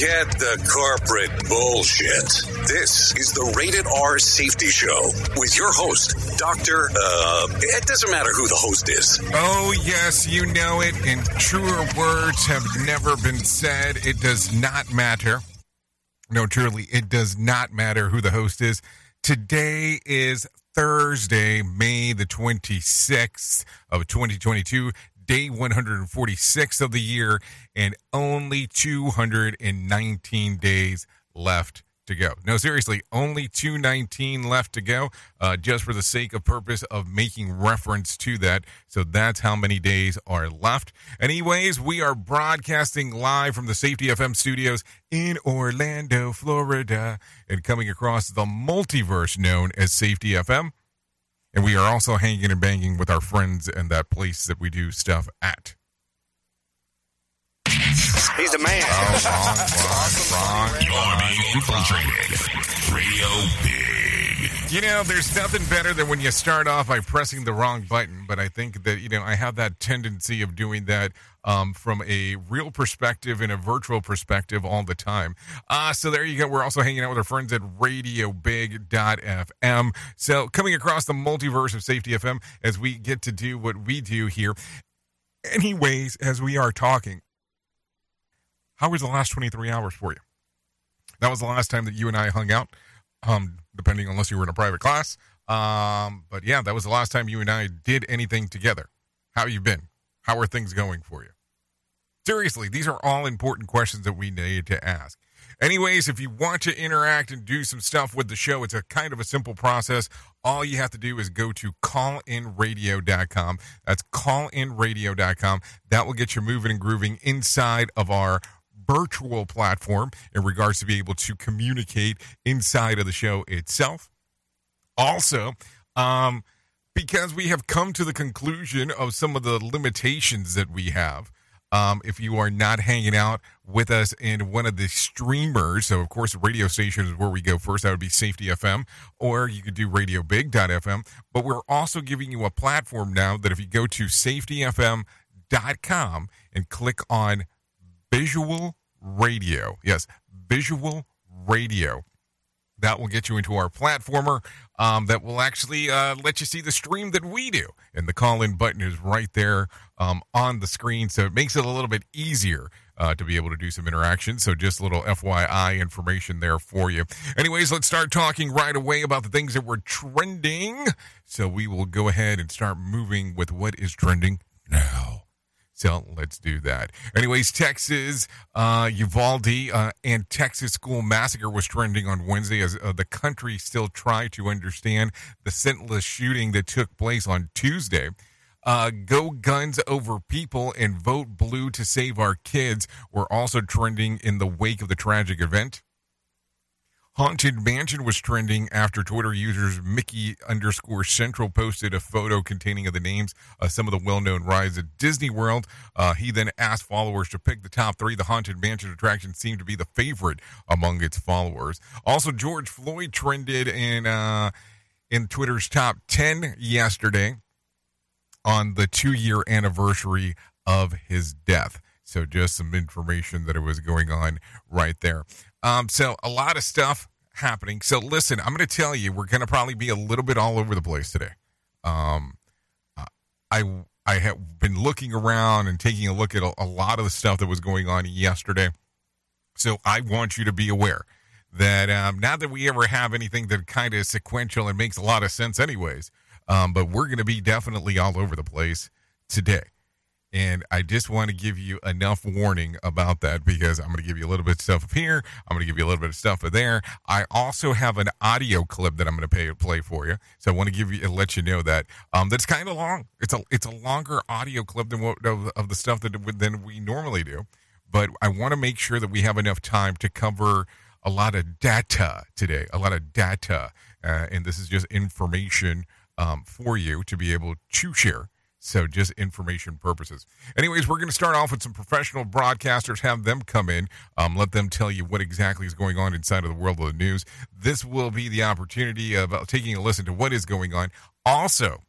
Forget the corporate bullshit. This is the Rated R Safety Show with your host, Dr. Uh, it doesn't matter who the host is. Oh, yes, you know it, and truer words have never been said. It does not matter. No, truly, it does not matter who the host is. Today is Thursday, May the 26th of 2022, day 146 of the year, and only 219 days left to go. No, seriously, only 219 left to go, uh, just for the sake of purpose of making reference to that. So that's how many days are left. Anyways, we are broadcasting live from the Safety FM studios in Orlando, Florida, and coming across the multiverse known as Safety FM. And we are also hanging and banging with our friends and that place that we do stuff at. He's the man. Oh, wrong, wrong, wrong. You're being infiltrated. Radio Big. You know, there's nothing better than when you start off by pressing the wrong button, but I think that, you know, I have that tendency of doing that um, from a real perspective and a virtual perspective all the time. Uh, so there you go. We're also hanging out with our friends at radiobig.fm. So coming across the multiverse of Safety FM as we get to do what we do here. Anyways, as we are talking, how was the last 23 hours for you? That was the last time that you and I hung out, um, depending unless you were in a private class. Um, but yeah, that was the last time you and I did anything together. How you been? How are things going for you? Seriously, these are all important questions that we need to ask. Anyways, if you want to interact and do some stuff with the show, it's a kind of a simple process. All you have to do is go to callinradio.com. That's callinradio.com. That will get you moving and grooving inside of our virtual platform in regards to be able to communicate inside of the show itself. Also, um, because we have come to the conclusion of some of the limitations that we have. Um, if you are not hanging out with us in one of the streamers, so of course, radio station is where we go first. That would be Safety FM, or you could do RadioBig.fm. But we're also giving you a platform now that if you go to SafetyFM.com and click on Visual Radio, yes, Visual Radio, that will get you into our platformer um, that will actually uh, let you see the stream that we do. And the call in button is right there um, on the screen. So it makes it a little bit easier uh, to be able to do some interaction. So just a little FYI information there for you. Anyways, let's start talking right away about the things that were trending. So we will go ahead and start moving with what is trending now. So let's do that. Anyways, Texas, uh, Uvalde, uh, and Texas school massacre was trending on Wednesday as uh, the country still tried to understand the senseless shooting that took place on Tuesday. Uh, go guns over people and vote blue to save our kids were also trending in the wake of the tragic event. Haunted Mansion was trending after Twitter users Mickey underscore Central posted a photo containing of the names of some of the well-known rides at Disney World. Uh, he then asked followers to pick the top three. The Haunted Mansion attraction seemed to be the favorite among its followers. Also, George Floyd trended in uh, in Twitter's top ten yesterday on the two-year anniversary of his death. So, just some information that it was going on right there. Um, so a lot of stuff happening. So listen, I'm going to tell you, we're going to probably be a little bit all over the place today. Um, I I have been looking around and taking a look at a, a lot of the stuff that was going on yesterday. So I want you to be aware that um, not that we ever have anything that kind of sequential and makes a lot of sense, anyways. Um, but we're going to be definitely all over the place today. And I just want to give you enough warning about that because I'm going to give you a little bit of stuff up here. I'm going to give you a little bit of stuff up there. I also have an audio clip that I'm going to pay, play for you. So I want to give you, let you know that um, that's kind of long. It's a it's a longer audio clip than what of, of the stuff that than we normally do. But I want to make sure that we have enough time to cover a lot of data today. A lot of data, uh, and this is just information um, for you to be able to share so just information purposes. Anyways, we're going to start off with some professional broadcasters, have them come in, um, let them tell you what exactly is going on inside of the world of the news. This will be the opportunity of uh, taking a listen to what is going on. Also,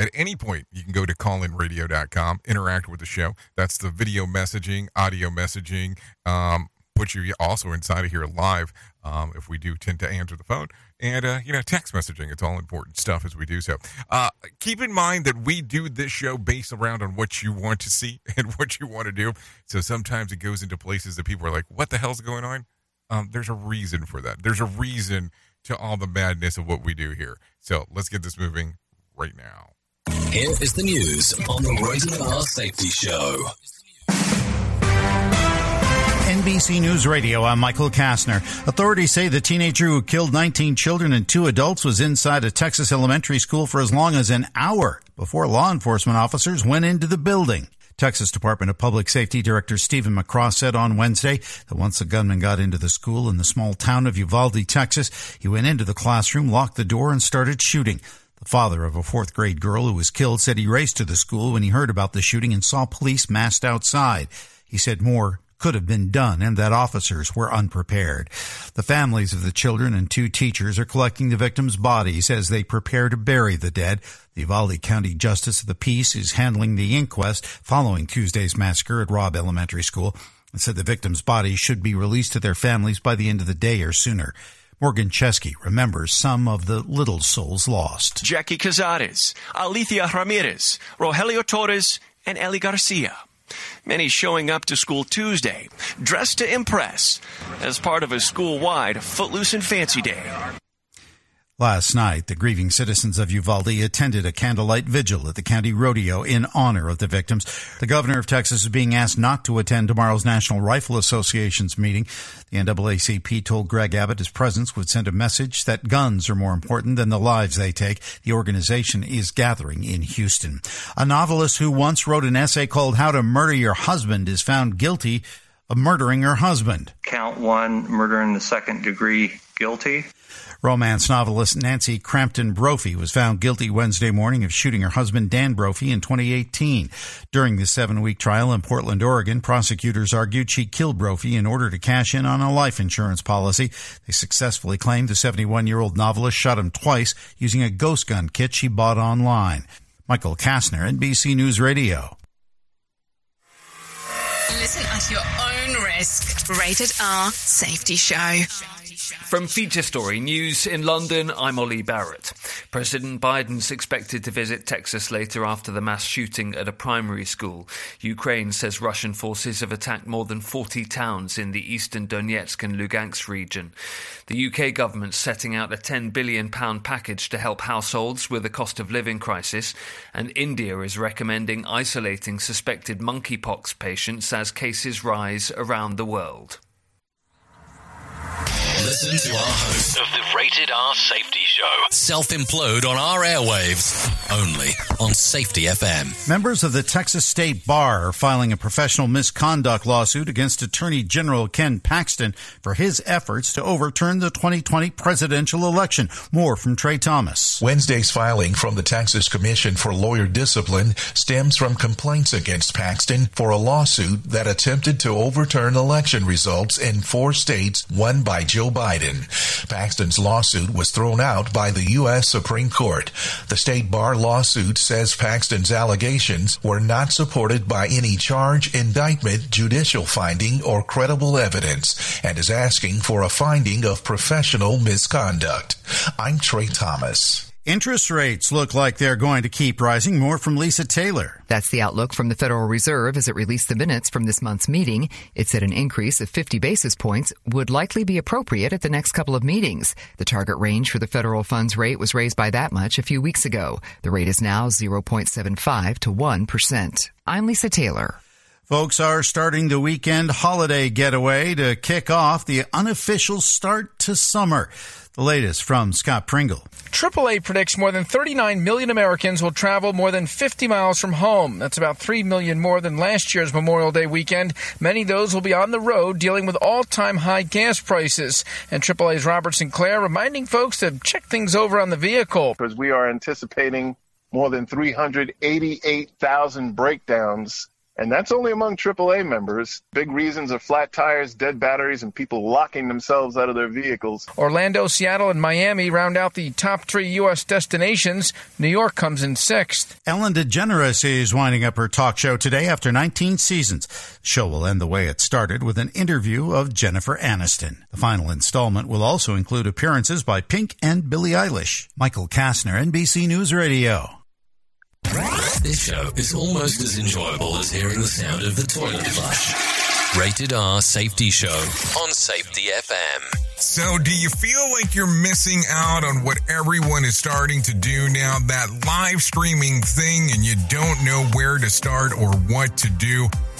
at any point, you can go to callinradio.com, interact with the show. That's the video messaging, audio messaging. Um, put you also inside of here live um, if we do tend to answer the phone. And uh, you know text messaging it's all important stuff as we do. So uh, keep in mind that we do this show based around on what you want to see and what you want to do. So sometimes it goes into places that people are like what the hell's going on? Um, there's a reason for that. There's a reason to all the madness of what we do here. So let's get this moving right now. Here is the news on the Rated R Safety Show. NBC News Radio, I'm Michael Kastner. Authorities say the teenager who killed 19 children and two adults was inside a Texas elementary school for as long as an hour before law enforcement officers went into the building. Texas Department of Public Safety Director Stephen McCraw said on Wednesday that once the gunman got into the school in the small town of Uvalde, Texas, he went into the classroom, locked the door, and started shooting. The father of a fourth grade girl who was killed said he raced to the school when he heard about the shooting and saw police massed outside. He said more could have been done and that officers were unprepared. The families of the children and two teachers are collecting the victims' bodies as they prepare to bury the dead. The Uvalde County Justice of the Peace is handling the inquest following Tuesday's massacre at Robb Elementary School and said the victims' bodies should be released to their families by the end of the day or sooner. Morgan Chesky remembers some of the little souls lost. Jackie Cazares, Alithia Ramirez, Rogelio Torres, and Ellie Garcia. Many showing up to school Tuesday, dressed to impress, as part of a school wide Footloose and Fancy Day. Last night, the grieving citizens of Uvalde attended a candlelight vigil at the county rodeo in honor of the victims. The governor of Texas is being asked not to attend tomorrow's National Rifle Association's meeting. The NAACP told Greg Abbott his presence would send a message that guns are more important than the lives they take. The organization is gathering in Houston. A novelist who once wrote an essay called How to Murder Your Husband is found guilty of murdering her husband. Count one, murder in the second degree, guilty. Romance novelist Nancy Crampton Brophy was found guilty Wednesday morning of shooting her husband Dan Brophy in 2018. During the seven week trial in Portland, Oregon, prosecutors argued she killed Brophy in order to cash in on a life insurance policy. They successfully claimed the 71 year old novelist shot him twice using a ghost gun kit she bought online. Michael Kastner, NBC News Radio. Listen at your own risk. Rated R Safety Show. From Feature Story News in London, I'm Ollie Barrett. President Biden's expected to visit Texas later after the mass shooting at a primary school. Ukraine says Russian forces have attacked more than 40 towns in the eastern Donetsk and Lugansk region. The UK government's setting out a £10 billion package to help households with the cost of living crisis, and India is recommending isolating suspected monkeypox patients as cases rise around the world. Listen to our host Of the Rated R Safety Show. self implode on our airwaves only on Safety FM. Members of the Texas State Bar are filing a professional misconduct lawsuit against Attorney General Ken Paxton for his efforts to overturn the 2020 presidential election. More from Trey Thomas. Wednesday's filing from the Texas Commission for Lawyer Discipline stems from complaints against Paxton for a lawsuit that attempted to overturn election results in four states won by Joe Biden. Paxton's lawsuit was thrown out by the U.S. Supreme Court. The state bar lawsuit says Paxton's allegations were not supported by any charge, indictment, judicial finding, or credible evidence, and is asking for a finding of professional misconduct. I'm Trey Thomas. Interest rates look like they're going to keep rising. More from Lisa Taylor. That's the outlook from the Federal Reserve as it released the minutes from this month's meeting. It said an increase of 50 basis points would likely be appropriate at the next couple of meetings. The target range for the federal funds rate was raised by that much a few weeks ago. The rate is now 0.75 to 1%. I'm Lisa Taylor. Folks are starting the weekend holiday getaway to kick off the unofficial start to summer. The latest from Scott Pringle. AAA predicts more than 39 million Americans will travel more than 50 miles from home. That's about 3 million more than last year's Memorial Day weekend. Many of those will be on the road dealing with all time high gas prices. And AAA's Robert Sinclair reminding folks to check things over on the vehicle. Because we are anticipating more than 388,000 breakdowns and that's only among AAA members. Big reasons are flat tires, dead batteries, and people locking themselves out of their vehicles. Orlando, Seattle, and Miami round out the top three U.S. destinations. New York comes in sixth. Ellen DeGeneres is winding up her talk show today after 19 seasons. The show will end the way it started with an interview of Jennifer Aniston. The final installment will also include appearances by Pink and Billie Eilish. Michael Kastner, NBC News Radio. This show is almost as enjoyable as hearing the sound of the toilet flush. Rated R Safety Show on Safety FM. So, do you feel like you're missing out on what everyone is starting to do now? That live streaming thing, and you don't know where to start or what to do?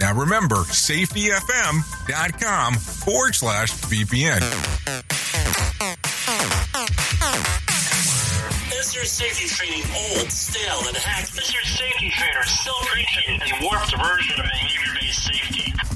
Now remember, safetyfm.com forward slash VPN. Is your safety training old, stale, and hacked? Is your safety trainer still preaching a warped version of behavior-based safety?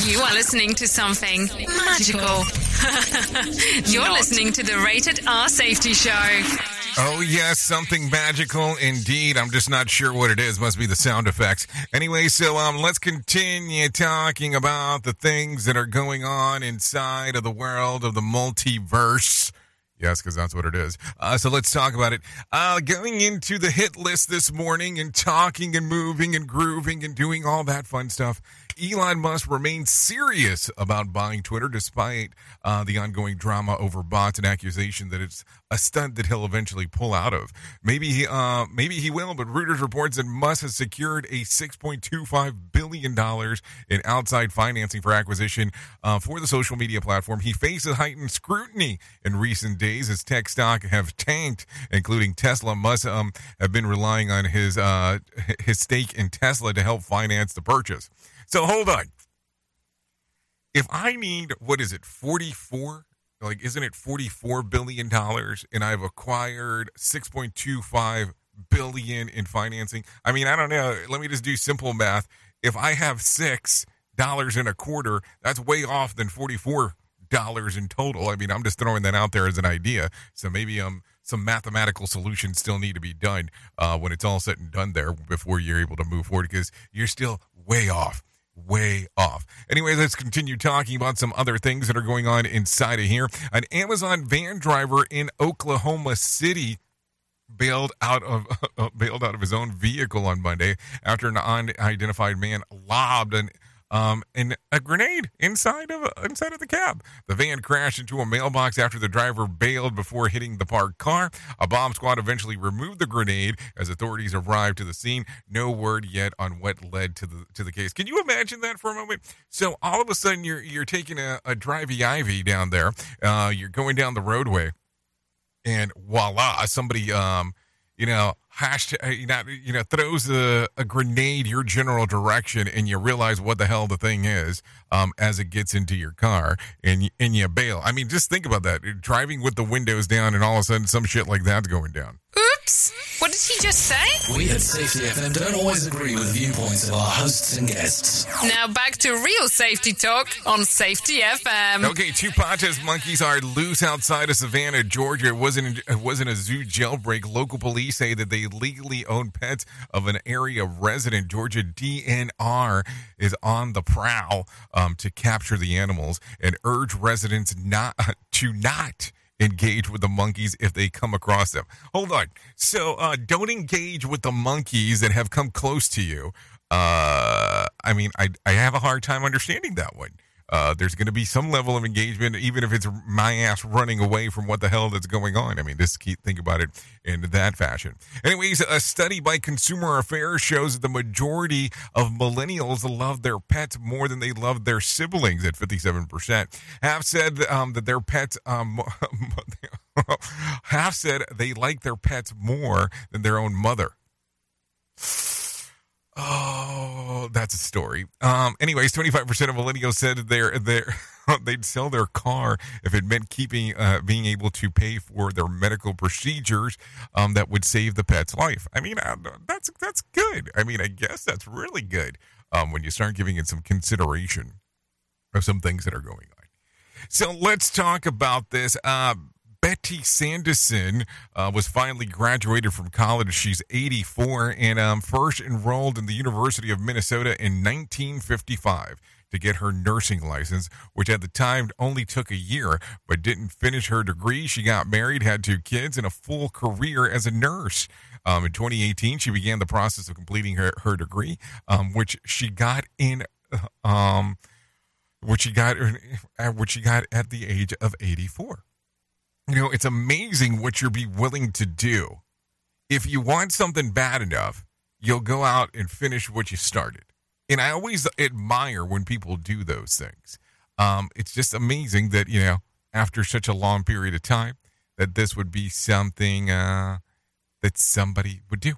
You are listening to something magical. You're listening to the Rated R Safety Show. Oh, yes, something magical indeed. I'm just not sure what it is. Must be the sound effects. Anyway, so um, let's continue talking about the things that are going on inside of the world of the multiverse. Yes, because that's what it is. Uh, so let's talk about it. Uh, going into the hit list this morning and talking and moving and grooving and doing all that fun stuff. Elon Musk remains serious about buying Twitter despite uh, the ongoing drama over bots and accusation that it's a stunt that he'll eventually pull out of. Maybe he, uh, maybe he will, but Reuters reports that Musk has secured a $6.25 billion in outside financing for acquisition uh, for the social media platform. He faces heightened scrutiny in recent days as tech stock have tanked, including Tesla. Musk um, have been relying on his uh, his stake in Tesla to help finance the purchase. So hold on. If I need what is it, 44? Like isn't it 44 billion dollars and I've acquired 6.25 billion in financing? I mean, I don't know. Let me just do simple math. If I have 6 dollars and a quarter, that's way off than 44 dollars in total. I mean, I'm just throwing that out there as an idea. So maybe um some mathematical solutions still need to be done uh, when it's all said and done there before you're able to move forward because you're still way off way off. Anyway, let's continue talking about some other things that are going on inside of here. An Amazon van driver in Oklahoma City bailed out of uh, bailed out of his own vehicle on Monday after an unidentified man lobbed an um, and a grenade inside of inside of the cab. The van crashed into a mailbox after the driver bailed before hitting the parked car. A bomb squad eventually removed the grenade as authorities arrived to the scene. No word yet on what led to the to the case. Can you imagine that for a moment? So all of a sudden you're you're taking a, a drivey ivy down there. Uh, you're going down the roadway, and voila, somebody um, you know hashtag, you know, you know throws a, a, grenade your general direction, and you realize what the hell the thing is um, as it gets into your car, and and you bail. I mean, just think about that: driving with the windows down, and all of a sudden some shit like that's going down. Oops! What did he just say? We at Safety FM don't always agree with the viewpoints of our hosts and guests. Now back to real safety talk on Safety FM. Okay, two patas monkeys are loose outside of Savannah, Georgia. It wasn't it wasn't a zoo jailbreak. Local police say that they legally own pets of an area resident. Georgia DNR is on the prowl um, to capture the animals and urge residents not to not engage with the monkeys if they come across them. Hold on. So uh, don't engage with the monkeys that have come close to you. Uh, I mean, I, I have a hard time understanding that one. Uh, there's going to be some level of engagement, even if it's my ass running away from what the hell that's going on. I mean, just keep think about it in that fashion. Anyways, a study by Consumer Affairs shows that the majority of millennials love their pets more than they love their siblings at 57%. Have said um, that their pets, um, half said they like their pets more than their own mother. Oh, that's a story. Um, anyways, 25% of millennials said they're, they're, they'd sell their car if it meant keeping, uh, being able to pay for their medical procedures um, that would save the pet's life. I mean, uh, that's, that's good. I mean, I guess that's really good um, when you start giving it some consideration of some things that are going on. So let's talk about this. Uh, Betty Sanderson uh, was finally graduated from college. She's 84 and um, first enrolled in the University of Minnesota in 1955 to get her nursing license, which at the time only took a year, but didn't finish her degree. She got married, had two kids, and a full career as a nurse. Um, in 2018, she began the process of completing her, her degree, um, which she got in, um, which she got, which she got at the age of 84. You know, it's amazing what you'll be willing to do. If you want something bad enough, you'll go out and finish what you started. And I always admire when people do those things. Um, it's just amazing that, you know, after such a long period of time, that this would be something uh, that somebody would do.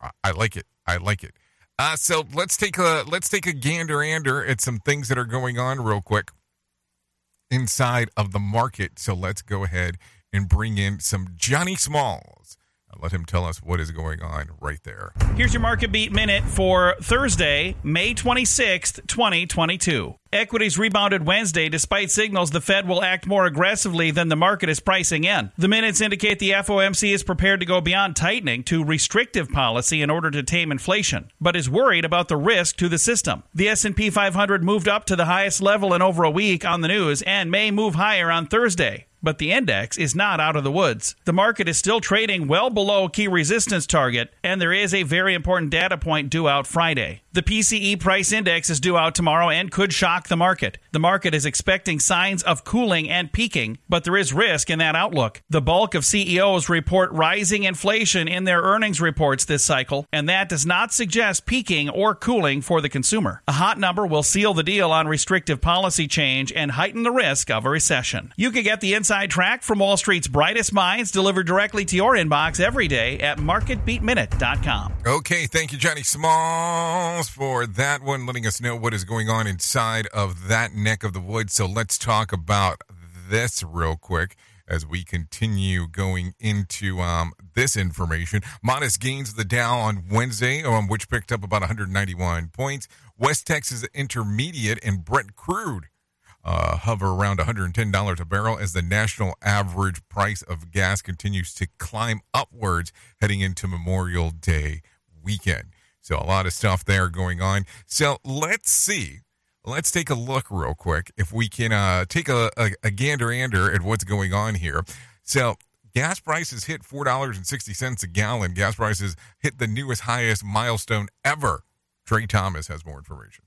I, I like it. I like it. Uh, so let's take a let's take a gander ander at some things that are going on real quick inside of the market. So let's go ahead and bring in some Johnny Smalls. Let him tell us what is going on right there. Here's your market beat minute for Thursday, May 26th, 2022. Equities rebounded Wednesday despite signals the Fed will act more aggressively than the market is pricing in. The minutes indicate the FOMC is prepared to go beyond tightening to restrictive policy in order to tame inflation, but is worried about the risk to the system. The S&P 500 moved up to the highest level in over a week on the news and may move higher on Thursday but the index is not out of the woods. The market is still trading well below key resistance target, and there is a very important data point due out Friday. The PCE price index is due out tomorrow and could shock the market. The market is expecting signs of cooling and peaking, but there is risk in that outlook. The bulk of CEOs report rising inflation in their earnings reports this cycle, and that does not suggest peaking or cooling for the consumer. A hot number will seal the deal on restrictive policy change and heighten the risk of a recession. You can get the inside track from Wall Street's brightest minds delivered directly to your inbox every day at marketbeatminute.com. Okay, thank you, Johnny For that one, letting us know what is going on inside of that neck of the woods. So let's talk about this real quick as we continue going into um, this information. Modest gains the Dow on Wednesday, um, which picked up about 191 points. West Texas Intermediate and Brent crude uh, hover around $110 a barrel as the national average price of gas continues to climb upwards heading into Memorial Day weekend. So, a lot of stuff there going on. So, let's see. Let's take a look real quick if we can uh, take a, a, a gander ander at what's going on here. So, gas prices hit $4.60 a gallon. Gas prices hit the newest, highest milestone ever. Trey Thomas has more information.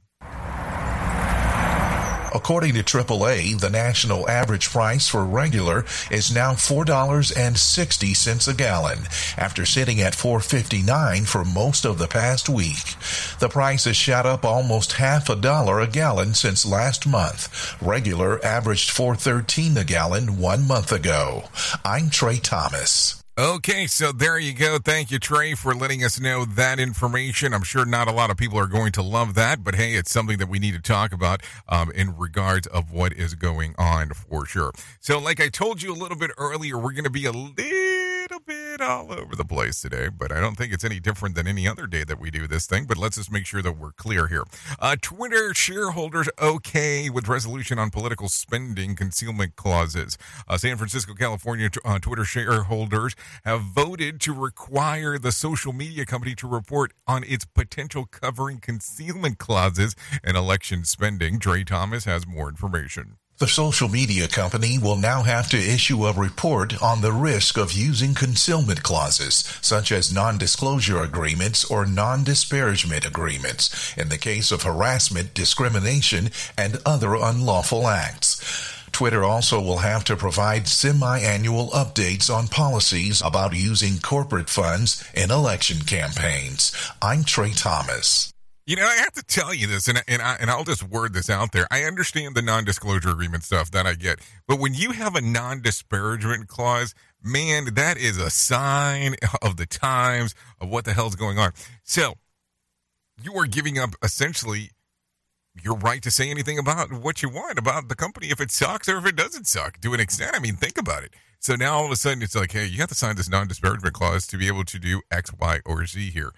According to AAA, the national average price for regular is now $4.60 a gallon after sitting at $4.59 for most of the past week. The price has shot up almost half a dollar a gallon since last month. Regular averaged $4.13 a gallon one month ago. I'm Trey Thomas. Okay, so there you go. Thank you, Trey, for letting us know that information. I'm sure not a lot of people are going to love that, but hey, it's something that we need to talk about um, in regards of what is going on for sure. So, like I told you a little bit earlier, we're going to be a little bit all over the place today, but I don't think it's any different than any other day that we do this thing. But let's just make sure that we're clear here. Uh, Twitter shareholders okay with resolution on political spending concealment clauses. Uh, San Francisco, California uh, Twitter shareholders have voted to require the social media company to report on its potential covering concealment clauses and election spending. Trey Thomas has more information. The social media company will now have to issue a report on the risk of using concealment clauses, such as non-disclosure agreements or non-disparagement agreements, in the case of harassment, discrimination, and other unlawful acts. Twitter also will have to provide semi-annual updates on policies about using corporate funds in election campaigns. I'm Trey Thomas. You know, I have to tell you this, and and, I, and I'll just word this out there. I understand the non-disclosure agreement stuff that I get, but when you have a non-disparagement clause, man, that is a sign of the times of what the hell's going on. So, you are giving up essentially your right to say anything about what you want about the company if it sucks or if it doesn't suck to an extent. I mean, think about it. So now all of a sudden it's like, hey, you have to sign this non-disparagement clause to be able to do X, Y, or Z here.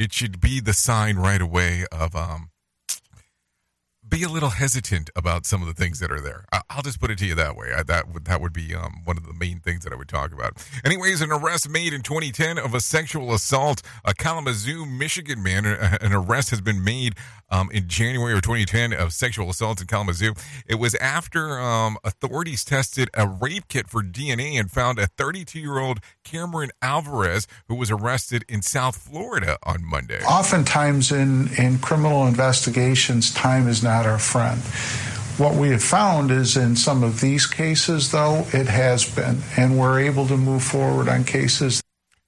It should be the sign right away of um be a little hesitant about some of the things that are there. I'll just put it to you that way. I, that would that would be um, one of the main things that I would talk about. Anyways, an arrest made in 2010 of a sexual assault. A Kalamazoo, Michigan man. uh, An arrest has been made um, in January of 2010 of sexual assault in Kalamazoo. It was after um, authorities tested a rape kit for DNA and found a 32 year old Cameron Alvarez who was arrested in South Florida on Monday. Oftentimes in, in criminal investigations, time is not our friend. What we have found is in some of these cases, though, it has been, and we're able to move forward on cases.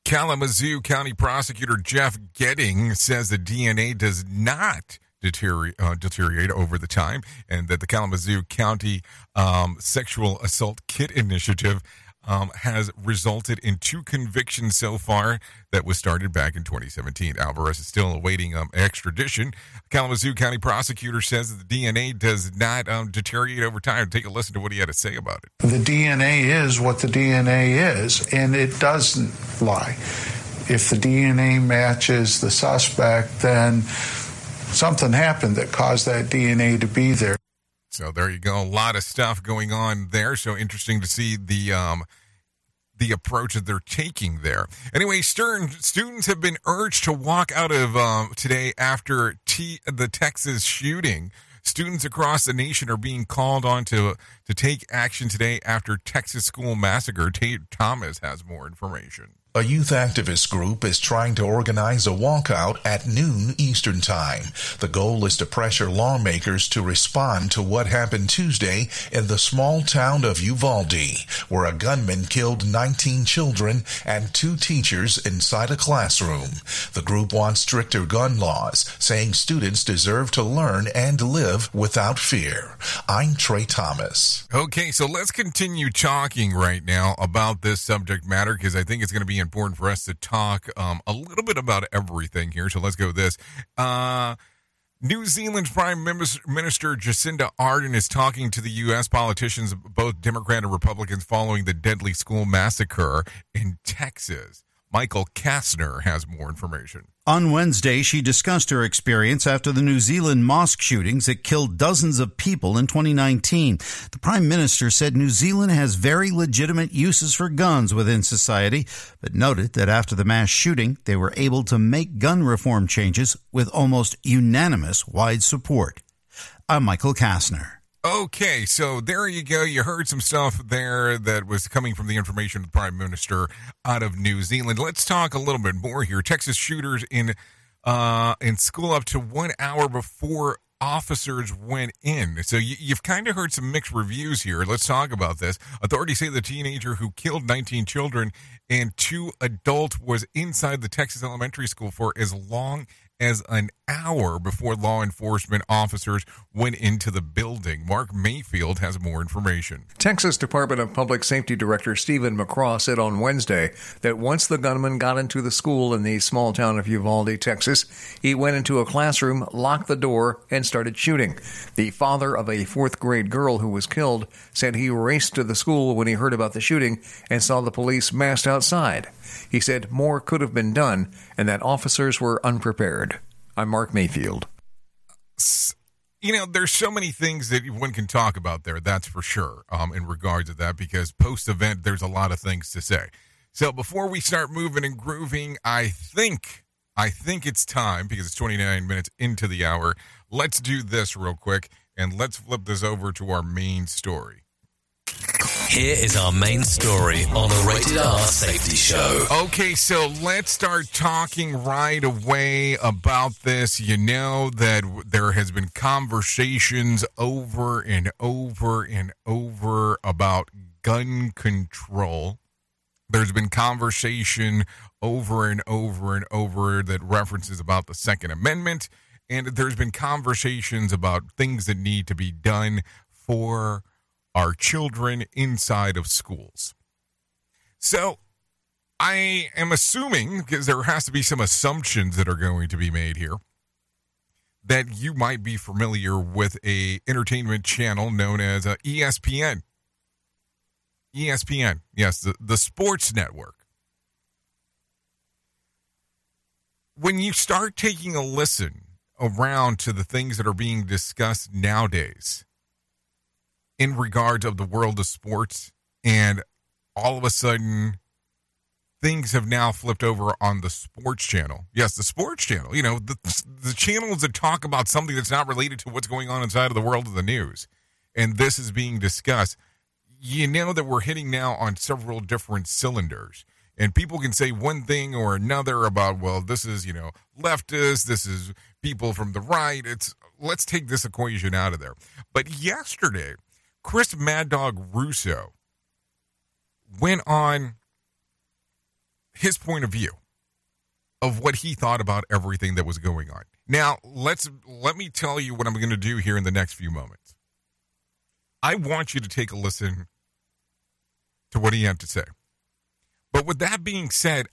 Kalamazoo County Prosecutor Jeff Getting says the DNA does not deteriorate, uh, deteriorate over the time, and that the Kalamazoo County um, Sexual Assault Kit Initiative um, has resulted in two convictions so far that was started back in 2017. Alvarez is still awaiting um, extradition. Kalamazoo County prosecutor says that the DNA does not um, deteriorate over time. Take a listen to what he had to say about it. The DNA is what the DNA is, and it doesn't lie. If the DNA matches the suspect, then something happened that caused that DNA to be there. So there you go. A lot of stuff going on there. So interesting to see the um, the approach that they're taking there. Anyway, Stern students have been urged to walk out of um, today after T- the Texas shooting. Students across the nation are being called on to to take action today after Texas school massacre. Tate Thomas has more information. A youth activist group is trying to organize a walkout at noon Eastern Time. The goal is to pressure lawmakers to respond to what happened Tuesday in the small town of Uvalde, where a gunman killed 19 children and two teachers inside a classroom. The group wants stricter gun laws, saying students deserve to learn and live without fear. I'm Trey Thomas. Okay, so let's continue talking right now about this subject matter because I think it's going to be important for us to talk um, a little bit about everything here. So let's go with this. Uh, New Zealand's Prime Minister Jacinda Ardern is talking to the U.S. politicians, both Democrat and Republicans, following the deadly school massacre in Texas. Michael Kastner has more information. On Wednesday, she discussed her experience after the New Zealand mosque shootings that killed dozens of people in 2019. The Prime Minister said New Zealand has very legitimate uses for guns within society, but noted that after the mass shooting, they were able to make gun reform changes with almost unanimous wide support. I'm Michael Kastner. Okay, so there you go. You heard some stuff there that was coming from the information of the Prime Minister out of New Zealand. Let's talk a little bit more here. Texas shooters in uh, in school up to one hour before officers went in. So you, you've kind of heard some mixed reviews here. Let's talk about this. Authorities say the teenager who killed 19 children and two adults was inside the Texas elementary school for as long as an hour before law enforcement officers went into the building. Mark Mayfield has more information. Texas Department of Public Safety Director Stephen McCraw said on Wednesday that once the gunman got into the school in the small town of Uvalde, Texas, he went into a classroom, locked the door, and started shooting. The father of a fourth grade girl who was killed said he raced to the school when he heard about the shooting and saw the police massed outside. He said more could have been done and that officers were unprepared. I'm Mark Mayfield. You know, there's so many things that one can talk about there, that's for sure, um, in regards to that, because post event, there's a lot of things to say. So before we start moving and grooving, I think, I think it's time, because it's 29 minutes into the hour, let's do this real quick, and let's flip this over to our main story. Here is our main story on the Rated R Safety Show. Okay, so let's start talking right away about this. You know that there has been conversations over and over and over about gun control. There's been conversation over and over and over that references about the Second Amendment, and there's been conversations about things that need to be done for our children inside of schools. So I am assuming, because there has to be some assumptions that are going to be made here, that you might be familiar with a entertainment channel known as uh, ESPN. ESPN, yes, the, the sports network. When you start taking a listen around to the things that are being discussed nowadays in regards of the world of sports and all of a sudden things have now flipped over on the sports channel. Yes, the sports channel. You know, the, the channels that talk about something that's not related to what's going on inside of the world of the news. And this is being discussed. You know that we're hitting now on several different cylinders. And people can say one thing or another about, well, this is, you know, leftist, this is people from the right. It's let's take this equation out of there. But yesterday, Chris Mad Dog Russo went on his point of view of what he thought about everything that was going on. Now, let's let me tell you what I'm going to do here in the next few moments. I want you to take a listen to what he had to say. But with that being said,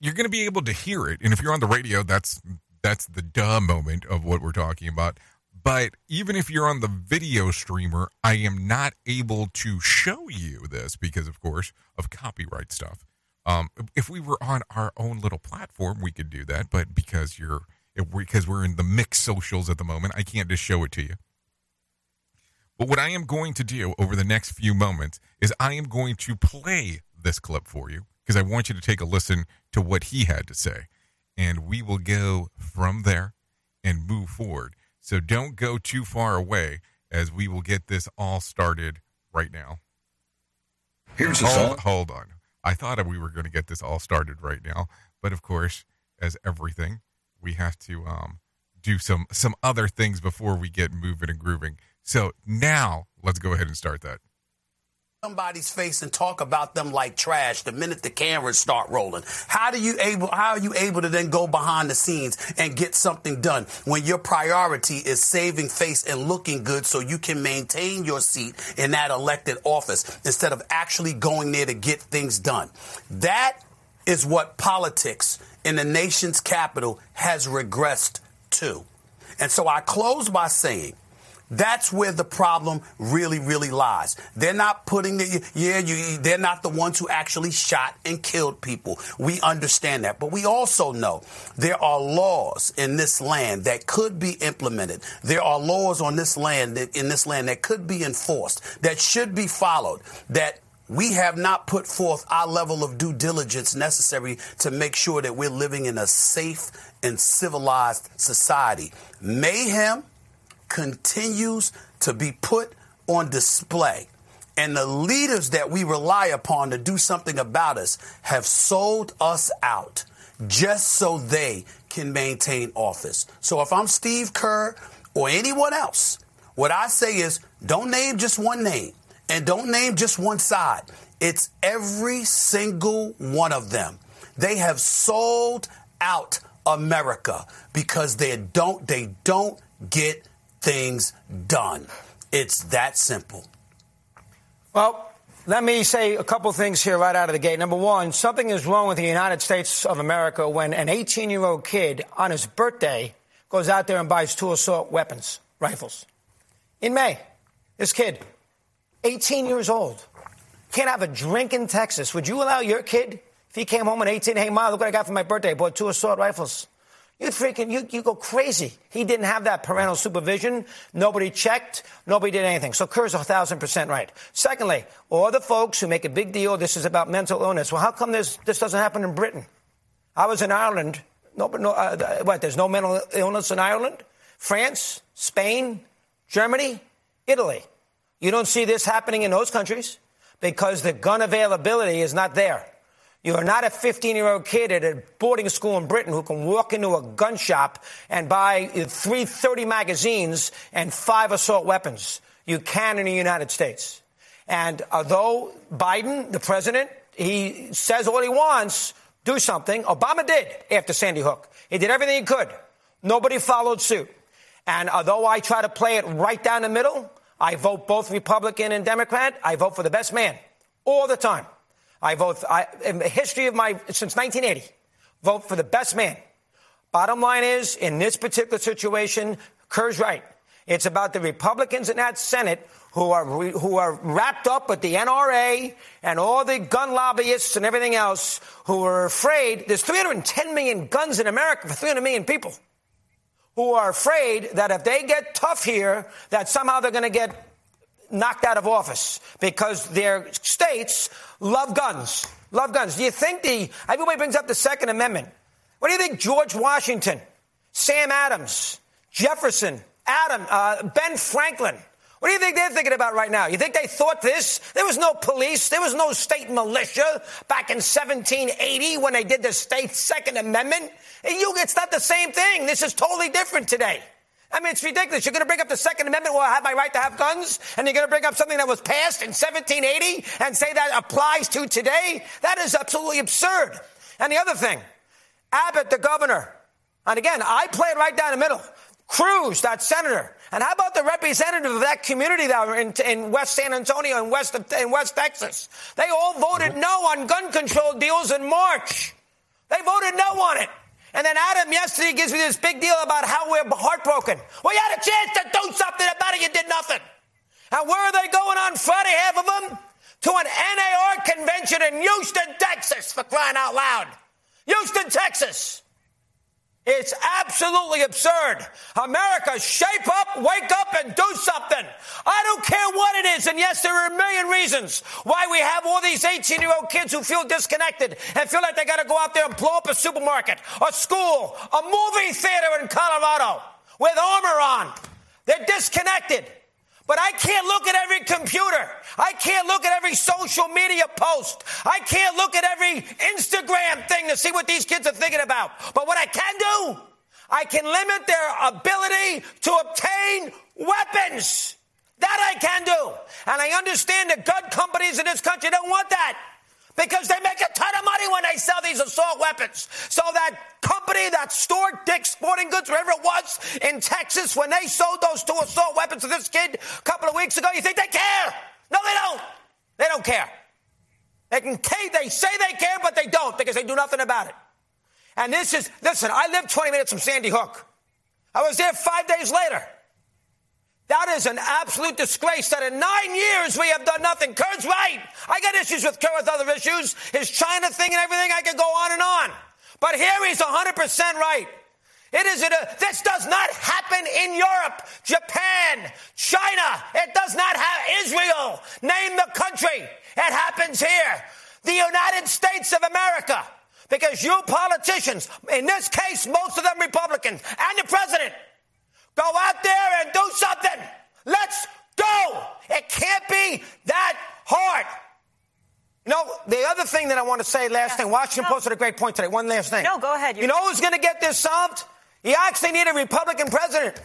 you're going to be able to hear it, and if you're on the radio, that's that's the duh moment of what we're talking about. But even if you're on the video streamer, I am not able to show you this because, of course, of copyright stuff. Um, if we were on our own little platform, we could do that. But because you're because we're in the mixed socials at the moment, I can't just show it to you. But what I am going to do over the next few moments is I am going to play this clip for you because I want you to take a listen to what he had to say. And we will go from there and move forward. So don't go too far away as we will get this all started right now. Here's hold, song. hold on. I thought we were going to get this all started right now, but of course, as everything, we have to um, do some some other things before we get moving and grooving. So now, let's go ahead and start that somebody's face and talk about them like trash the minute the cameras start rolling. How do you able how are you able to then go behind the scenes and get something done when your priority is saving face and looking good so you can maintain your seat in that elected office instead of actually going there to get things done? That is what politics in the nation's capital has regressed to. And so i close by saying that's where the problem really, really lies. They're not putting the, yeah, you, they're not the ones who actually shot and killed people. We understand that. But we also know there are laws in this land that could be implemented. There are laws on this land, that, in this land that could be enforced, that should be followed, that we have not put forth our level of due diligence necessary to make sure that we're living in a safe and civilized society. Mayhem, continues to be put on display. And the leaders that we rely upon to do something about us have sold us out just so they can maintain office. So if I'm Steve Kerr or anyone else, what I say is don't name just one name and don't name just one side. It's every single one of them. They have sold out America because they don't they don't get things done. It's that simple. Well, let me say a couple things here right out of the gate. Number one, something is wrong with the United States of America when an 18 year old kid on his birthday goes out there and buys two assault weapons, rifles. In May, this kid, 18 years old, can't have a drink in Texas. Would you allow your kid, if he came home at 18, hey, mom, look what I got for my birthday, I bought two assault rifles? You freaking, you, you go crazy. He didn't have that parental supervision. Nobody checked. Nobody did anything. So Kerr's a thousand percent right. Secondly, all the folks who make a big deal, this is about mental illness. Well, how come this, this doesn't happen in Britain? I was in Ireland. No, no, uh, what, there's no mental illness in Ireland? France, Spain, Germany, Italy. You don't see this happening in those countries because the gun availability is not there. You are not a 15 year old kid at a boarding school in Britain who can walk into a gun shop and buy uh, 330 magazines and five assault weapons. You can in the United States. And although Biden, the president, he says all he wants, do something. Obama did after Sandy Hook. He did everything he could. Nobody followed suit. And although I try to play it right down the middle, I vote both Republican and Democrat. I vote for the best man all the time. I vote, I, in the history of my, since 1980, vote for the best man. Bottom line is, in this particular situation, Kerr's right. It's about the Republicans in that Senate who are, who are wrapped up with the NRA and all the gun lobbyists and everything else who are afraid there's 310 million guns in America for 300 million people. who are afraid that if they get tough here, that somehow they're going to get knocked out of office because their states love guns. Love guns. Do you think the, everybody brings up the Second Amendment. What do you think George Washington, Sam Adams, Jefferson, Adam, uh, Ben Franklin, what do you think they're thinking about right now? You think they thought this? There was no police. There was no state militia back in 1780 when they did the state Second Amendment. You, it's not the same thing. This is totally different today. I mean, it's ridiculous. You're going to bring up the Second Amendment where I have my right to have guns, and you're going to bring up something that was passed in 1780 and say that applies to today? That is absolutely absurd. And the other thing, Abbott, the governor, and again, I play it right down the middle. Cruz, that senator. And how about the representative of that community there in, in West San Antonio and West, in West Texas? They all voted mm-hmm. no on gun control deals in March. They voted no on it. And then Abbott yesterday gives me this big deal about how we're heartbroken. Well, you had a chance to do something about it, you did nothing. And where are they going on Friday, half of them? To an NAR convention in Houston, Texas, for crying out loud. Houston, Texas. It's absolutely absurd. America, shape up, wake up, and do something. I don't care what it is. And yes, there are a million reasons why we have all these 18 year old kids who feel disconnected and feel like they got to go out there and blow up a supermarket, a school, a movie theater in Colorado with armor on. They're disconnected. But I can't look at every computer. I can't look at every social media post. I can't look at every Instagram thing to see what these kids are thinking about. But what I can do, I can limit their ability to obtain weapons. That I can do. And I understand that gun companies in this country don't want that because they make a ton of money when they sell these assault weapons. So that company that stored Dick's Sporting Goods, wherever it was in Texas, when they sold those two assault weapons to this kid a couple of weeks ago, you think they care? No, they don't. They don't care. They can they say they care, but they don't because they do nothing about it. And this is listen. I live 20 minutes from Sandy Hook. I was there five days later. That is an absolute disgrace that in nine years we have done nothing. Kerr's right. I got issues with Kurt with other issues. His China thing and everything, I could go on and on. But here he's 100% right. It is a, this does not happen in Europe, Japan, China. It does not have Israel. Name the country. It happens here. The United States of America. Because you politicians, in this case, most of them Republicans, and the president, Go out there and do something. Let's go. It can't be that hard. You know, the other thing that I want to say, last yeah. thing, Washington no. Post had a great point today. One last thing. No, go ahead. You're... You know who's going to get this solved? You actually need a Republican president.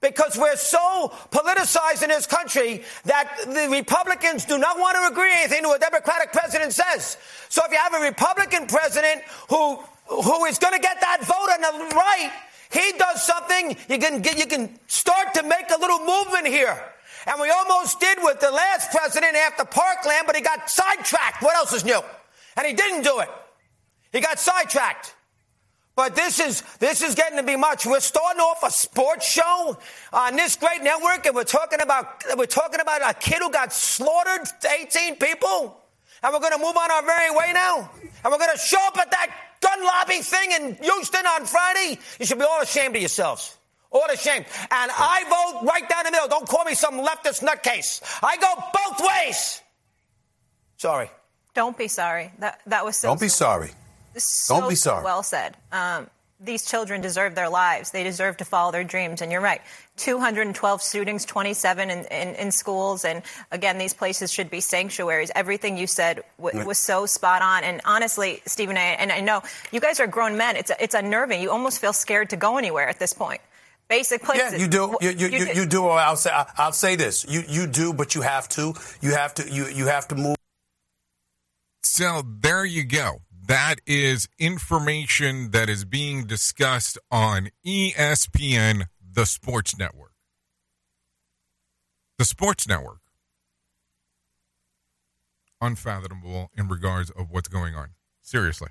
Because we're so politicized in this country that the Republicans do not want to agree anything to what a Democratic president says. So if you have a Republican president who who is going to get that vote on the right, he does something, you can get, you can start to make a little movement here. And we almost did with the last president after Parkland, but he got sidetracked. What else is new? And he didn't do it. He got sidetracked. But this is this is getting to be much. We're starting off a sports show on this great network, and we're talking about we're talking about a kid who got slaughtered, 18 people, and we're going to move on our merry way now, and we're going to show up at that gun lobby thing in Houston on Friday, you should be all ashamed of yourselves. All ashamed. And I vote right down the middle. Don't call me some leftist nutcase. I go both ways. Sorry. Don't be sorry. That that was so. Don't be sorry. So, Don't be sorry. well said. Um, these children deserve their lives. They deserve to follow their dreams. And you're right. 212 shootings, 27 in, in, in schools. And again, these places should be sanctuaries. Everything you said w- was so spot on. And honestly, Stephen, and I know you guys are grown men. It's, it's unnerving. You almost feel scared to go anywhere at this point. Basic places. Yeah, you do. You, you, you, you do. I'll say. I'll say this. You you do, but you have to. You have to. You you have to move. So there you go. That is information that is being discussed on ESPN, the sports network. The sports network. Unfathomable in regards of what's going on. Seriously.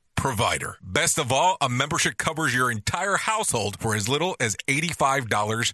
provider. Best of all, a membership covers your entire household for as little as $85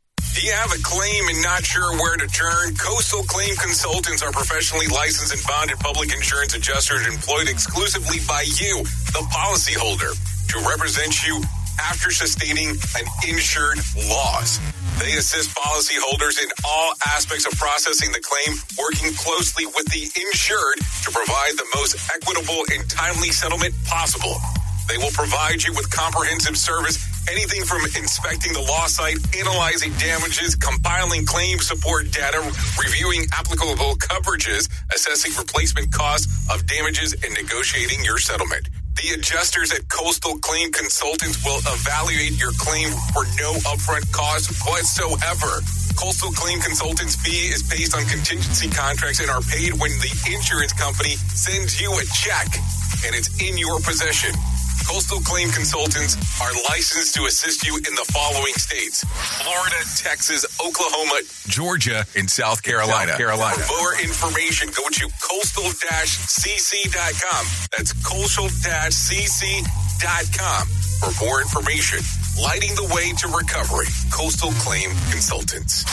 Do you have a claim and not sure where to turn? Coastal Claim Consultants are professionally licensed and bonded public insurance adjusters employed exclusively by you, the policyholder, to represent you after sustaining an insured loss. They assist policyholders in all aspects of processing the claim, working closely with the insured to provide the most equitable and timely settlement possible. They will provide you with comprehensive service, anything from inspecting the loss site, analyzing damages, compiling claim support data, reviewing applicable coverages, assessing replacement costs of damages, and negotiating your settlement. The adjusters at Coastal Claim Consultants will evaluate your claim for no upfront cost whatsoever. Coastal Claim Consultants fee is based on contingency contracts and are paid when the insurance company sends you a check and it's in your possession. Coastal Claim Consultants are licensed to assist you in the following states Florida, Texas, Oklahoma, Georgia, and South Carolina. South Carolina. For more information, go to coastal cc.com. That's coastal cc.com. For more information, lighting the way to recovery, Coastal Claim Consultants.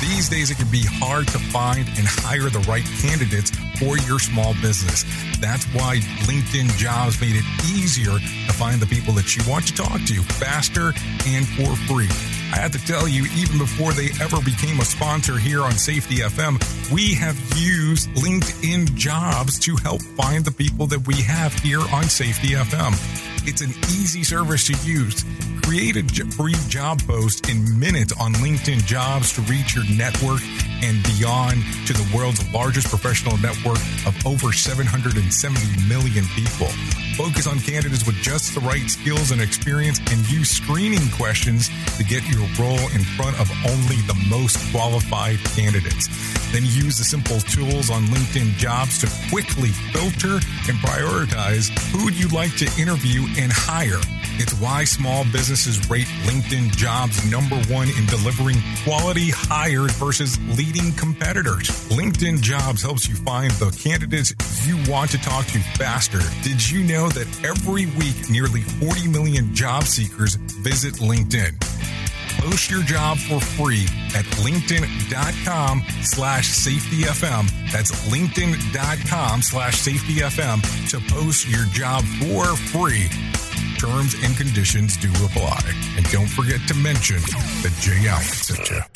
These days, it can be hard to find and hire the right candidates for your small business. That's why LinkedIn Jobs made it easier to find the people that you want to talk to faster and for free. I have to tell you, even before they ever became a sponsor here on Safety FM, we have used LinkedIn Jobs to help find the people that we have here on Safety FM. It's an easy service to use. Create a free job post in minutes on LinkedIn Jobs to reach your network and beyond to the world's largest professional network of over 770 million people. Focus on candidates with just the right skills and experience and use screening questions to get your role in front of only the most qualified candidates. Then use the simple tools on LinkedIn jobs to quickly filter and prioritize who you'd like to interview and hire. It's why small businesses rate LinkedIn jobs number one in delivering quality hires versus leading competitors. LinkedIn jobs helps you find the candidates you want to talk to faster. Did you know that every week nearly 40 million job seekers visit LinkedIn? Post your job for free at linkedin.com slash safetyfm. That's linkedin.com slash safetyfm to post your job for free. Terms and conditions do apply. And don't forget to mention that Jay Allen sent you.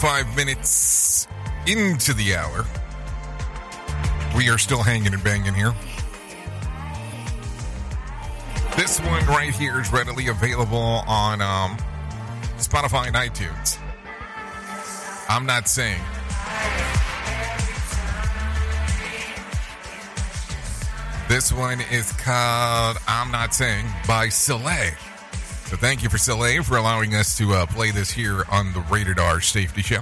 45 minutes into the hour. We are still hanging and banging here. This one right here is readily available on um, Spotify and iTunes. I'm not saying. This one is called I'm Not Saying by Soleil. So thank you for Soleil for allowing us to uh, play this here on the Rated R Safety Show.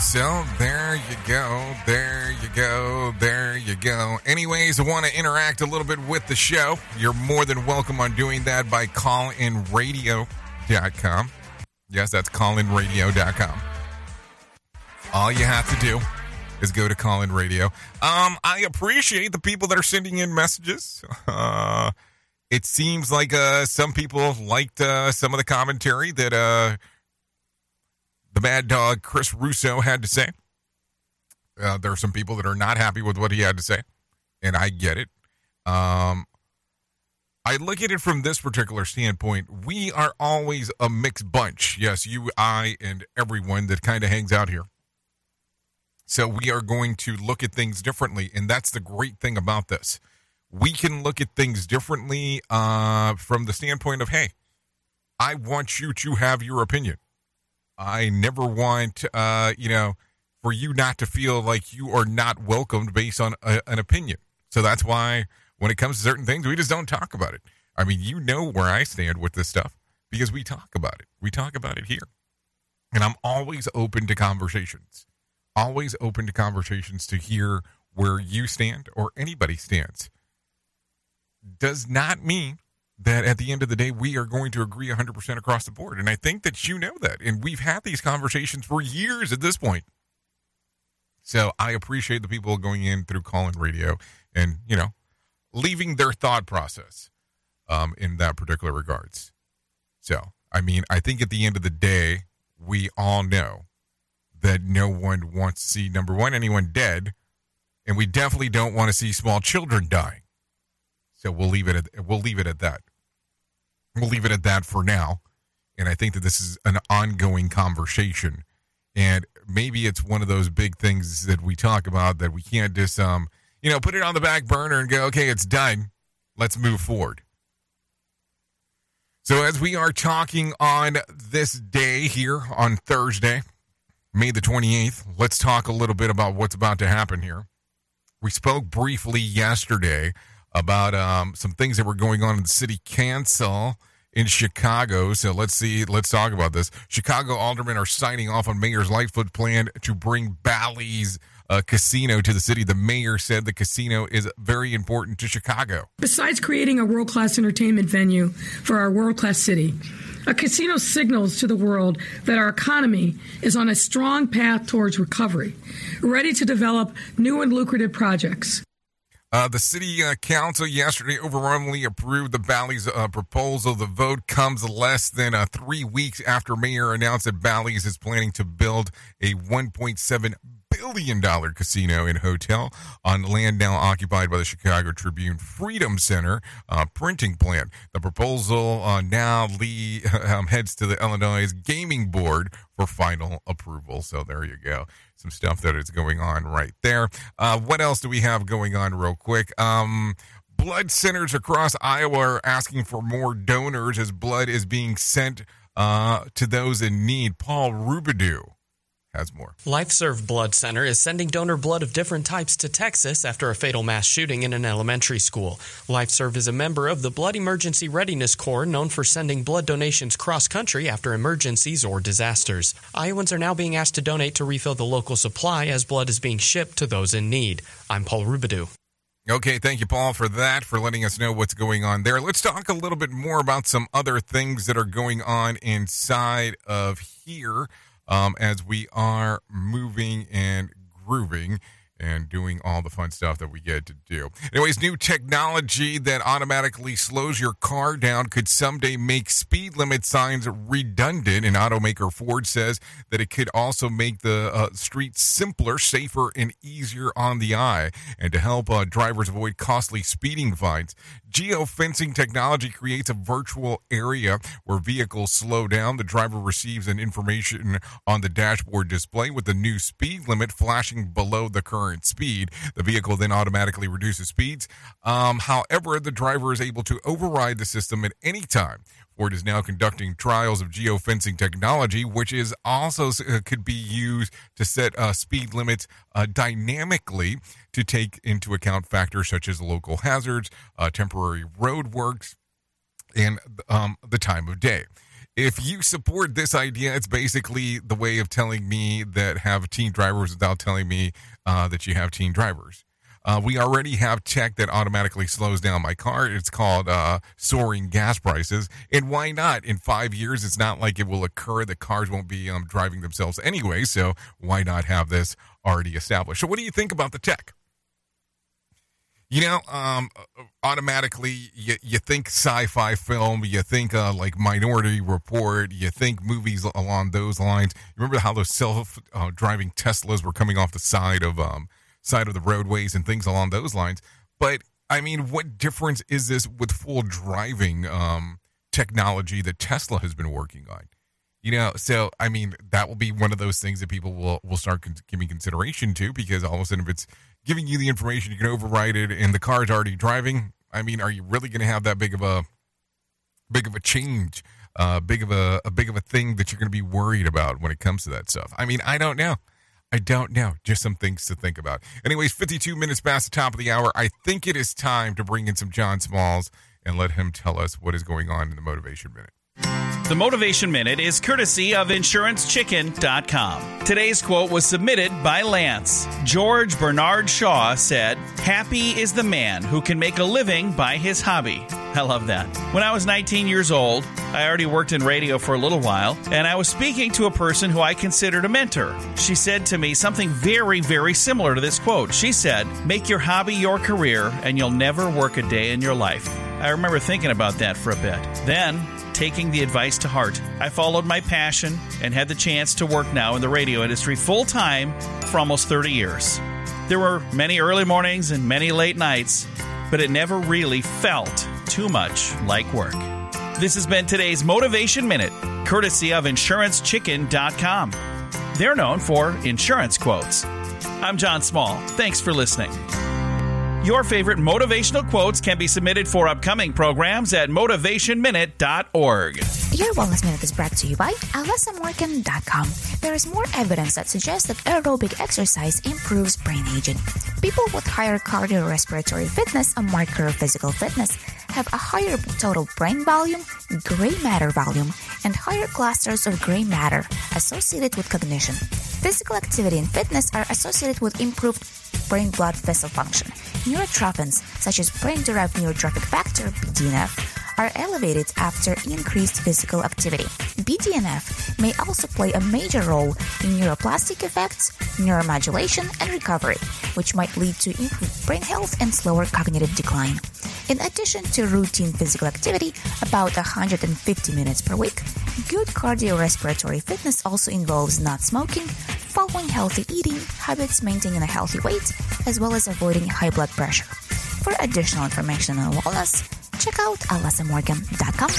So there you go, there you go, there you go. Anyways, I want to interact a little bit with the show. You're more than welcome on doing that by callinradio.com. Yes, that's callinradio.com. All you have to do is go to Callin Radio. Um, I appreciate the people that are sending in messages. Uh, it seems like uh, some people liked uh, some of the commentary that uh, the Mad Dog Chris Russo had to say. Uh, there are some people that are not happy with what he had to say, and I get it. Um, I look at it from this particular standpoint. We are always a mixed bunch. Yes, you, I, and everyone that kind of hangs out here. So we are going to look at things differently, and that's the great thing about this. We can look at things differently uh, from the standpoint of, hey, I want you to have your opinion. I never want, uh, you know, for you not to feel like you are not welcomed based on a, an opinion. So that's why when it comes to certain things, we just don't talk about it. I mean, you know where I stand with this stuff because we talk about it. We talk about it here. And I'm always open to conversations always open to conversations to hear where you stand or anybody stands. Does not mean that at the end of the day, we are going to agree 100% across the board. And I think that you know that. And we've had these conversations for years at this point. So I appreciate the people going in through Callin Radio and, you know, leaving their thought process um, in that particular regards. So, I mean, I think at the end of the day, we all know that no one wants to see number one anyone dead, and we definitely don't want to see small children dying. So we'll leave it at we'll leave it at that. We'll leave it at that for now. And I think that this is an ongoing conversation. And maybe it's one of those big things that we talk about that we can't just um, you know, put it on the back burner and go, okay, it's done. Let's move forward. So as we are talking on this day here on Thursday, May the 28th. Let's talk a little bit about what's about to happen here. We spoke briefly yesterday about um, some things that were going on in the city council in Chicago. So let's see, let's talk about this. Chicago aldermen are signing off on Mayor's Lightfoot plan to bring Bally's uh, casino to the city. The mayor said the casino is very important to Chicago. Besides creating a world class entertainment venue for our world class city, a casino signals to the world that our economy is on a strong path towards recovery, ready to develop new and lucrative projects. Uh, the city uh, council yesterday overwhelmingly approved the Bally's uh, proposal. The vote comes less than uh, three weeks after Mayor announced that Bally's is planning to build a 1.7 billion dollar casino and hotel on land now occupied by the Chicago Tribune Freedom Center uh, printing plant. The proposal uh, now lead, um, heads to the Illinois Gaming Board for final approval. So there you go. Some stuff that is going on right there. Uh, what else do we have going on, real quick? Um, blood centers across Iowa are asking for more donors as blood is being sent uh, to those in need. Paul Rubidoux has more. LifeServe Blood Center is sending donor blood of different types to Texas after a fatal mass shooting in an elementary school. LifeServe is a member of the Blood Emergency Readiness Corps known for sending blood donations cross country after emergencies or disasters. Iowans are now being asked to donate to refill the local supply as blood is being shipped to those in need. I'm Paul Rubidoux. Okay, thank you, Paul, for that, for letting us know what's going on there. Let's talk a little bit more about some other things that are going on inside of here um, as we are moving and grooving and doing all the fun stuff that we get to do. Anyways, new technology that automatically slows your car down could someday make speed limit signs redundant. And automaker Ford says that it could also make the uh, streets simpler, safer, and easier on the eye, and to help uh, drivers avoid costly speeding fines. Geofencing technology creates a virtual area where vehicles slow down. The driver receives an information on the dashboard display with the new speed limit flashing below the current speed. The vehicle then automatically reduces speeds. Um, however, the driver is able to override the system at any time. Ford is now conducting trials of geofencing technology, which is also uh, could be used to set uh, speed limits uh, dynamically to take into account factors such as local hazards, uh, temporary road works, and um, the time of day. If you support this idea, it's basically the way of telling me that have teen drivers without telling me uh, that you have teen drivers. Uh, we already have tech that automatically slows down my car. It's called uh, soaring gas prices. And why not? In five years, it's not like it will occur. The cars won't be um, driving themselves anyway. So why not have this already established? So, what do you think about the tech? You know, um, automatically you, you think sci-fi film, you think uh, like Minority Report, you think movies along those lines. Remember how those self-driving Teslas were coming off the side of um, side of the roadways and things along those lines. But I mean, what difference is this with full driving um, technology that Tesla has been working on? You know, so I mean, that will be one of those things that people will will start con- giving consideration to because all of a sudden, if it's giving you the information, you can override it, and the car's already driving. I mean, are you really going to have that big of a big of a change, uh, big of a, a big of a thing that you're going to be worried about when it comes to that stuff? I mean, I don't know. I don't know. Just some things to think about. Anyways, 52 minutes past the top of the hour. I think it is time to bring in some John Smalls and let him tell us what is going on in the Motivation Minute. The Motivation Minute is courtesy of InsuranceChicken.com. Today's quote was submitted by Lance. George Bernard Shaw said, Happy is the man who can make a living by his hobby. I love that. When I was 19 years old, I already worked in radio for a little while, and I was speaking to a person who I considered a mentor. She said to me something very, very similar to this quote. She said, Make your hobby your career, and you'll never work a day in your life. I remember thinking about that for a bit. Then, taking the advice to heart. I followed my passion and had the chance to work now in the radio industry full time for almost 30 years. There were many early mornings and many late nights, but it never really felt too much like work. This has been today's Motivation Minute, courtesy of InsuranceChicken.com. They're known for insurance quotes. I'm John Small. Thanks for listening. Your favorite motivational quotes can be submitted for upcoming programs at motivationminute.org. Your Wellness Minute is brought to you by AlysaMorgan.com. There is more evidence that suggests that aerobic exercise improves brain aging. People with higher cardiorespiratory fitness, a marker of physical fitness, have a higher total brain volume, gray matter volume, and higher clusters of gray matter associated with cognition. Physical activity and fitness are associated with improved brain blood vessel function. Neurotrophins, such as brain derived neurotrophic factor, BDNF, are elevated after increased physical activity. BDNF may also play a major role in neuroplastic effects, neuromodulation, and recovery, which might lead to improved brain health and slower cognitive decline. In addition to routine physical activity, about 150 minutes per week, good cardiorespiratory fitness also involves not smoking, following healthy eating habits, maintaining a healthy weight, as well as avoiding high blood pressure. For additional information on wellness, check out alysamorgan.com.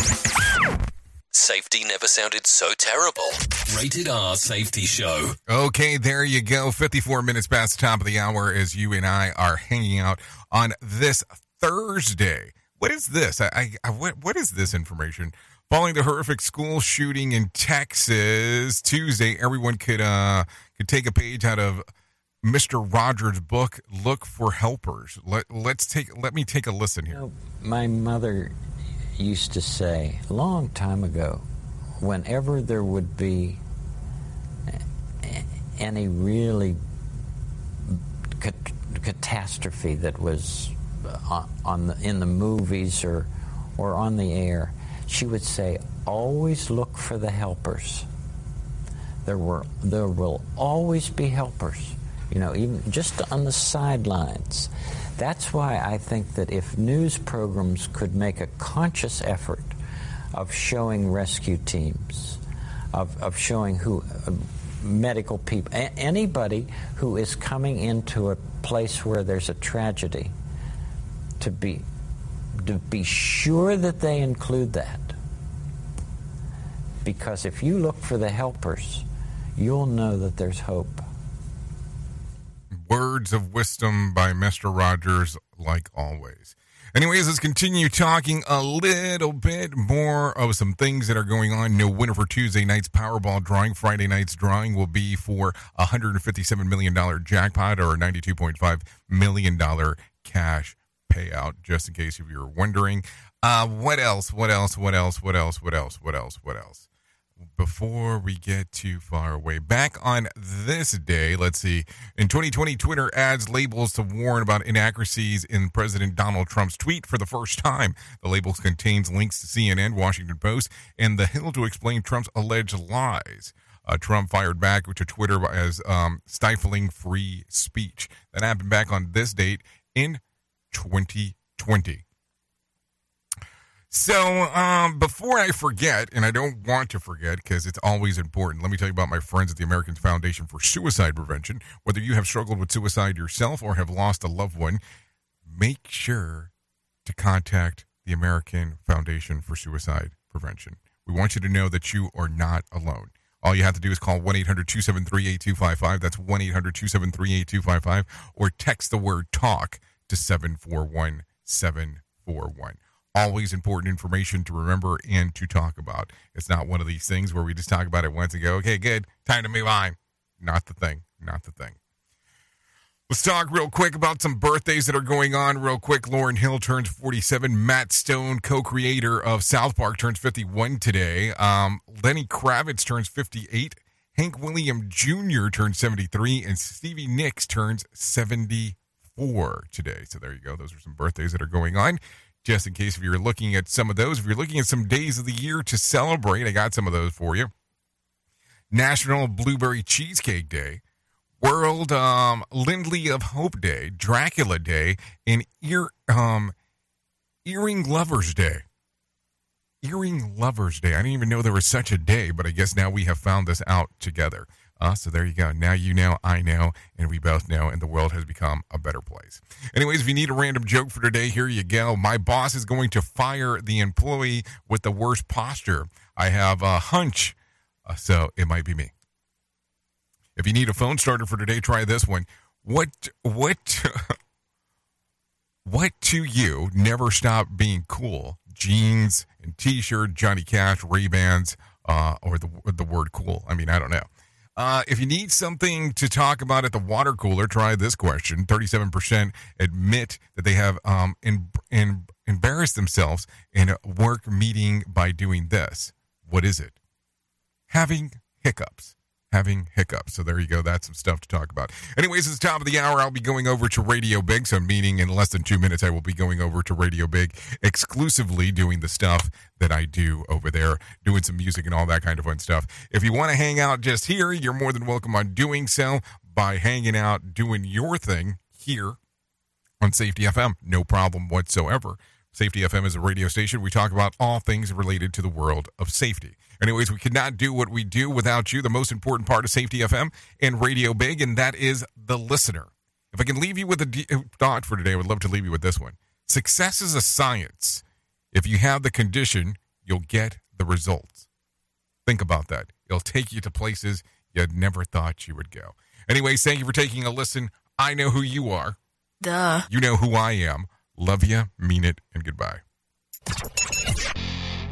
Safety never sounded so terrible. Rated R Safety Show. Okay, there you go. 54 minutes past the top of the hour as you and I are hanging out on this Thursday. What is this? I, I what, what is this information? Following the horrific school shooting in Texas Tuesday, everyone could uh could take a page out of Mr. Rogers' book, Look for Helpers. Let, let's take let me take a listen here. You know, my mother used to say a long time ago, whenever there would be any really cat- catastrophe that was uh, on, on the, in the movies or or on the air, she would say, always look for the helpers. There were there will always be helpers. You know, even just on the sidelines. That's why I think that if news programs could make a conscious effort of showing rescue teams, of, of showing who uh, medical people, a- anybody who is coming into a place where there's a tragedy, to be to be sure that they include that. Because if you look for the helpers, you'll know that there's hope. Words of wisdom by Mr. Rogers, like always. Anyways, let's continue talking a little bit more of some things that are going on. No winner for Tuesday night's Powerball drawing. Friday night's drawing will be for a $157 million jackpot or a $92.5 million cash payout, just in case if you're wondering. Uh, what else? What else? What else? What else? What else? What else? What else? Before we get too far away, back on this day, let's see. In 2020, Twitter adds labels to warn about inaccuracies in President Donald Trump's tweet for the first time. The labels contains links to CNN, Washington Post, and The Hill to explain Trump's alleged lies. Uh, Trump fired back to Twitter as um, stifling free speech. That happened back on this date in 2020. So, um, before I forget, and I don't want to forget because it's always important, let me tell you about my friends at the American Foundation for Suicide Prevention. Whether you have struggled with suicide yourself or have lost a loved one, make sure to contact the American Foundation for Suicide Prevention. We want you to know that you are not alone. All you have to do is call 1 800 273 8255. That's 1 800 273 8255. Or text the word talk to 741 741 always important information to remember and to talk about. It's not one of these things where we just talk about it once and go, okay, good, time to move on. Not the thing. Not the thing. Let's talk real quick about some birthdays that are going on. Real quick, Lauryn Hill turns 47. Matt Stone, co creator of South Park, turns 51 today. Um, Lenny Kravitz turns 58. Hank William Jr. turns 73. And Stevie Nicks turns 74 today. So there you go. Those are some birthdays that are going on just in case if you're looking at some of those. If you're looking at some days of the year to celebrate, I got some of those for you. National Blueberry Cheesecake Day, World um, Lindley of Hope Day, Dracula Day, and ear um, Earring Lovers Day. Earring Lovers Day. I didn't even know there was such a day, but I guess now we have found this out together. Uh, so there you go. Now you know, I know, and we both know, and the world has become a better place. Anyways, if you need a random joke for today, here you go. My boss is going to fire the employee with the worst posture. I have a hunch, uh, so it might be me. If you need a phone starter for today, try this one. What what what to you never stop being cool? Jeans and t-shirt, Johnny Cash, Ray Bans, uh, or the the word cool. I mean, I don't know. Uh, if you need something to talk about at the water cooler, try this question. 37% admit that they have um, in, in, embarrassed themselves in a work meeting by doing this. What is it? Having hiccups having hiccups. So there you go. That's some stuff to talk about. Anyways, it's top of the hour. I'll be going over to Radio Big. So meaning in less than two minutes, I will be going over to Radio Big exclusively doing the stuff that I do over there, doing some music and all that kind of fun stuff. If you want to hang out just here, you're more than welcome on doing so by hanging out, doing your thing here on Safety FM. No problem whatsoever. Safety FM is a radio station. We talk about all things related to the world of safety. Anyways, we could not do what we do without you, the most important part of Safety FM and Radio Big, and that is the listener. If I can leave you with a uh, thought for today, I would love to leave you with this one. Success is a science. If you have the condition, you'll get the results. Think about that. It'll take you to places you never thought you would go. Anyways, thank you for taking a listen. I know who you are. Duh. You know who I am. Love you, mean it, and goodbye.